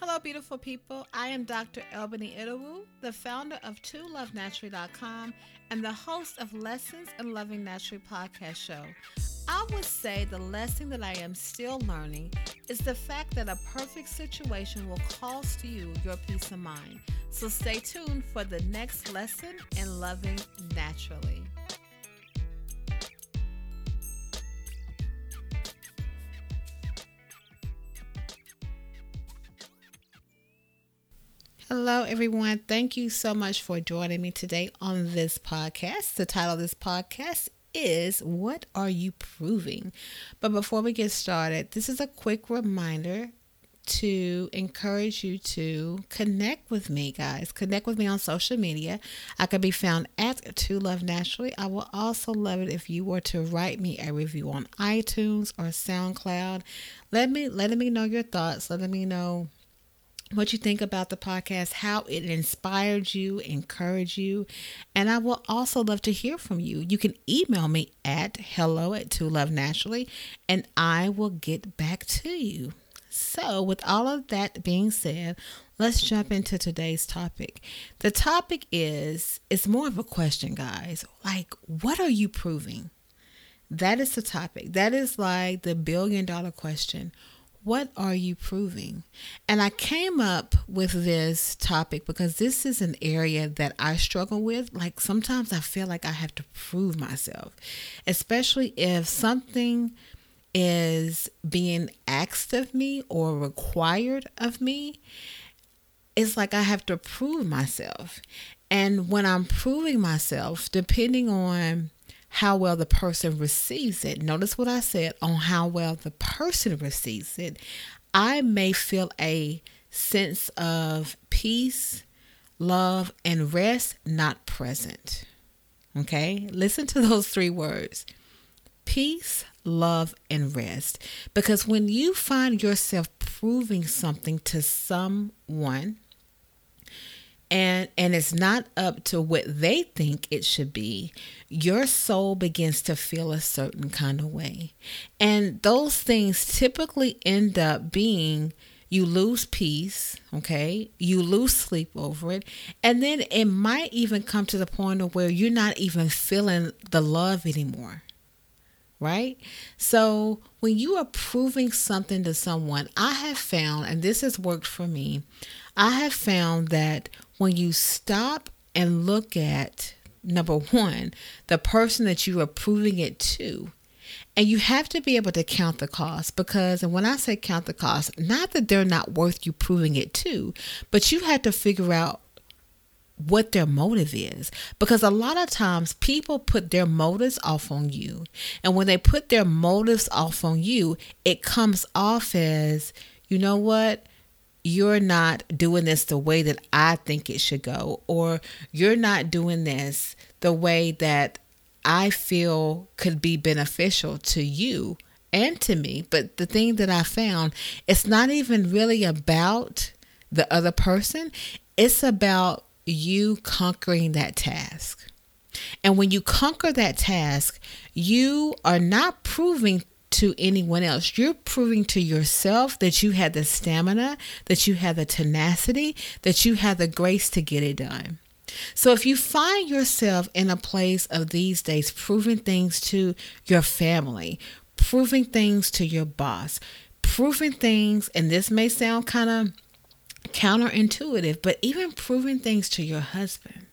Hello, beautiful people. I am Dr. Albany Idawu, the founder of TwoLoveNaturally.com and the host of Lessons in Loving Naturally podcast show. I would say the lesson that I am still learning is the fact that a perfect situation will cost you your peace of mind. So stay tuned for the next lesson in loving naturally. Hello, everyone. Thank you so much for joining me today on this podcast. The title of this podcast is What Are You Proving? But before we get started, this is a quick reminder to encourage you to connect with me, guys. Connect with me on social media. I can be found at To Love Naturally. I will also love it if you were to write me a review on iTunes or SoundCloud. Let me letting me know your thoughts, letting me know what you think about the podcast, how it inspired you, encouraged you. And I will also love to hear from you. You can email me at hello at to love naturally and I will get back to you. So, with all of that being said, let's jump into today's topic. The topic is it's more of a question, guys. Like, what are you proving? That is the topic. That is like the billion dollar question what are you proving? And I came up with this topic because this is an area that I struggle with. Like sometimes I feel like I have to prove myself, especially if something is being asked of me or required of me. It's like I have to prove myself. And when I'm proving myself, depending on how well the person receives it. Notice what I said on how well the person receives it. I may feel a sense of peace, love, and rest not present. Okay, listen to those three words peace, love, and rest. Because when you find yourself proving something to someone, and and it's not up to what they think it should be. Your soul begins to feel a certain kind of way. And those things typically end up being you lose peace okay? You lose sleep over it. And then it might even come to the point of where you're not even feeling the love anymore right? So when you are proving something to someone, I have found, and this has worked for me, I have found that when you stop and look at number one, the person that you are proving it to, and you have to be able to count the cost because, and when I say count the cost, not that they're not worth you proving it to, but you have to figure out what their motive is. Because a lot of times people put their motives off on you and when they put their motives off on you it comes off as you know what you're not doing this the way that I think it should go, or you're not doing this the way that I feel could be beneficial to you and to me. But the thing that I found, it's not even really about the other person, it's about you conquering that task. And when you conquer that task, you are not proving to anyone else. You're proving to yourself that you had the stamina, that you had the tenacity, that you had the grace to get it done. So if you find yourself in a place of these days proving things to your family, proving things to your boss, proving things, and this may sound kind of counterintuitive, but even proving things to your husband,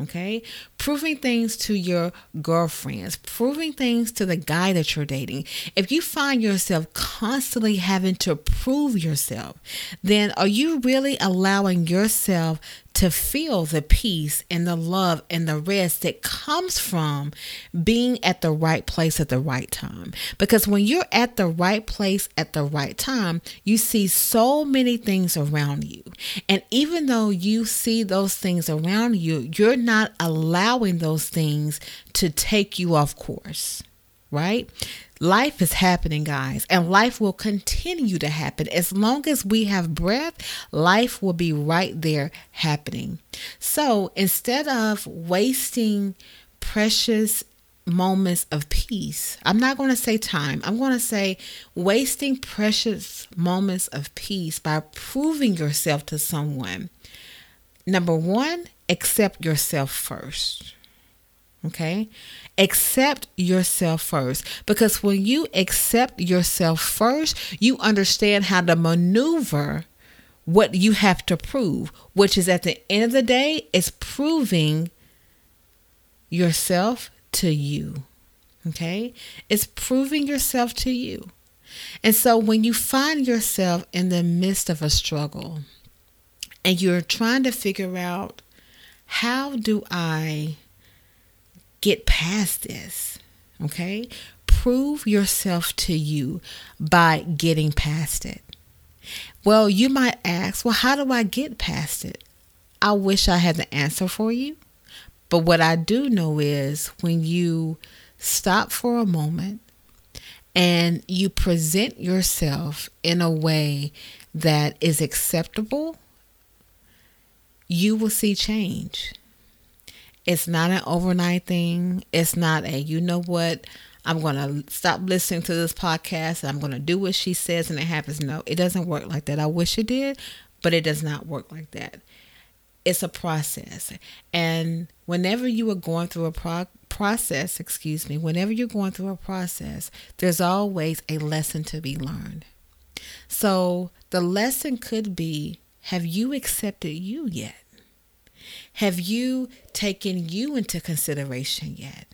okay? Proving things to your girlfriends, proving things to the guy that you're dating. If you find yourself constantly having to prove yourself, then are you really allowing yourself to feel the peace and the love and the rest that comes from being at the right place at the right time. Because when you're at the right place at the right time, you see so many things around you. And even though you see those things around you, you're not allowing those things to take you off course, right? Life is happening, guys, and life will continue to happen. As long as we have breath, life will be right there happening. So instead of wasting precious moments of peace. I'm not going to say time. I'm going to say wasting precious moments of peace by proving yourself to someone. Number one, accept yourself first. Okay? Accept yourself first. Because when you accept yourself first, you understand how to maneuver what you have to prove, which is at the end of the day, is proving yourself to you. Okay? It's proving yourself to you. And so when you find yourself in the midst of a struggle and you're trying to figure out how do I get past this? Okay? Prove yourself to you by getting past it. Well, you might ask, well, how do I get past it? I wish I had the answer for you. But what I do know is when you stop for a moment and you present yourself in a way that is acceptable, you will see change. It's not an overnight thing. It's not a, you know what, I'm going to stop listening to this podcast and I'm going to do what she says and it happens. No, it doesn't work like that. I wish it did, but it does not work like that it's a process. And whenever you are going through a pro- process, excuse me, whenever you're going through a process, there's always a lesson to be learned. So the lesson could be have you accepted you yet? Have you taken you into consideration yet?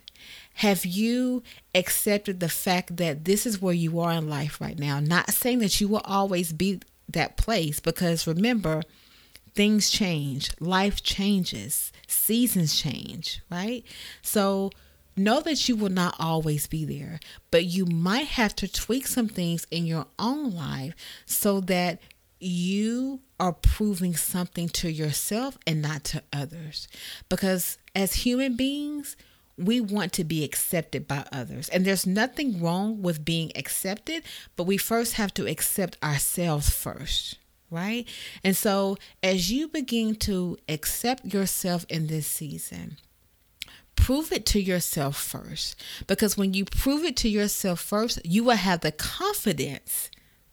Have you accepted the fact that this is where you are in life right now? Not saying that you will always be that place, because remember, things change, life changes, seasons change, right? So know that you will not always be there, but you might have to tweak some things in your own life so that you are proving something to yourself and not to others. Because as human beings, we want to be accepted by others. And there's nothing wrong with being accepted, but we first have to accept ourselves first right? And so as you begin to accept yourself in this season, prove it to yourself first. Because when you prove it to yourself first, you will have the confidence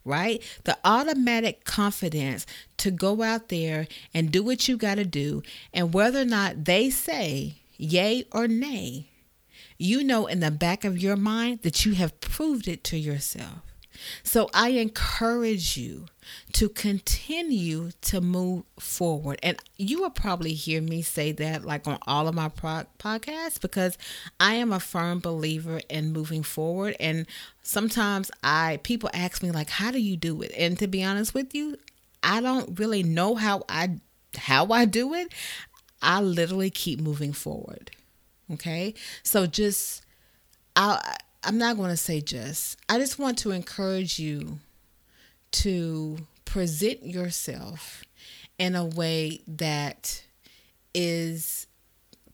right? The automatic confidence to go out there and do what you got to do. And whether or not they say yay or nay, you know in the back of your mind that you have proved it to yourself. So I encourage you to continue to move forward. And you will probably hear me say that like on all of my pro- podcasts because I am a firm believer in moving forward. And sometimes I people ask me like, how do you do it? And to be honest with you, I don't really know how I how I do it. I literally keep moving forward. Okay? So just I I'm not going to say just. I just want to encourage you to present yourself in a way that is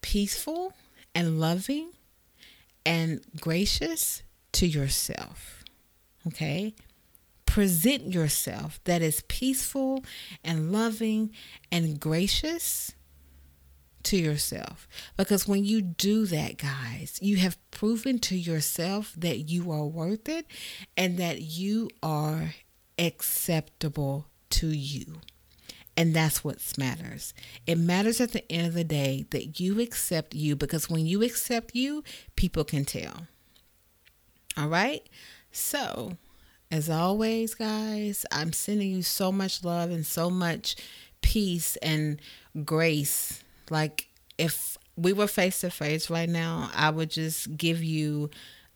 peaceful and loving and gracious to yourself. Okay? Present yourself that is peaceful and loving and gracious to yourself. Because when you do that, guys, you have proven to yourself that you are worth it and that you are acceptable to you. And that's what matters. It matters at the end of the day that you accept you because when you accept you, people can tell. All right? So, as always, guys, I'm sending you so much love and so much peace and grace like if we were face to face right now, I would just give you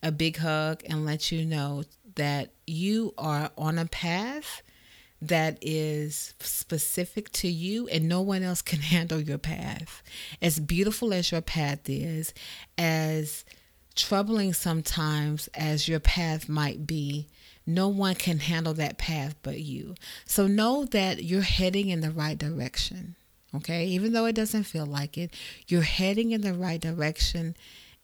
a big hug and let you know that you are on a path that is specific to you and no one else can handle your path. As beautiful as your path is, as troubling sometimes as your path might be, no one can handle that path but you. So know that you're heading in the right direction. Okay, even though it doesn't feel like it, you're heading in the right direction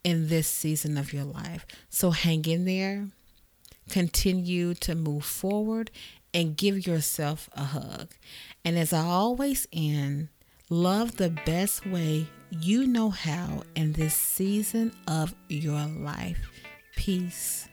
in this season of your life. So hang in there, continue to move forward, and give yourself a hug. And as I always end, love the best way you know how in this season of your life. Peace.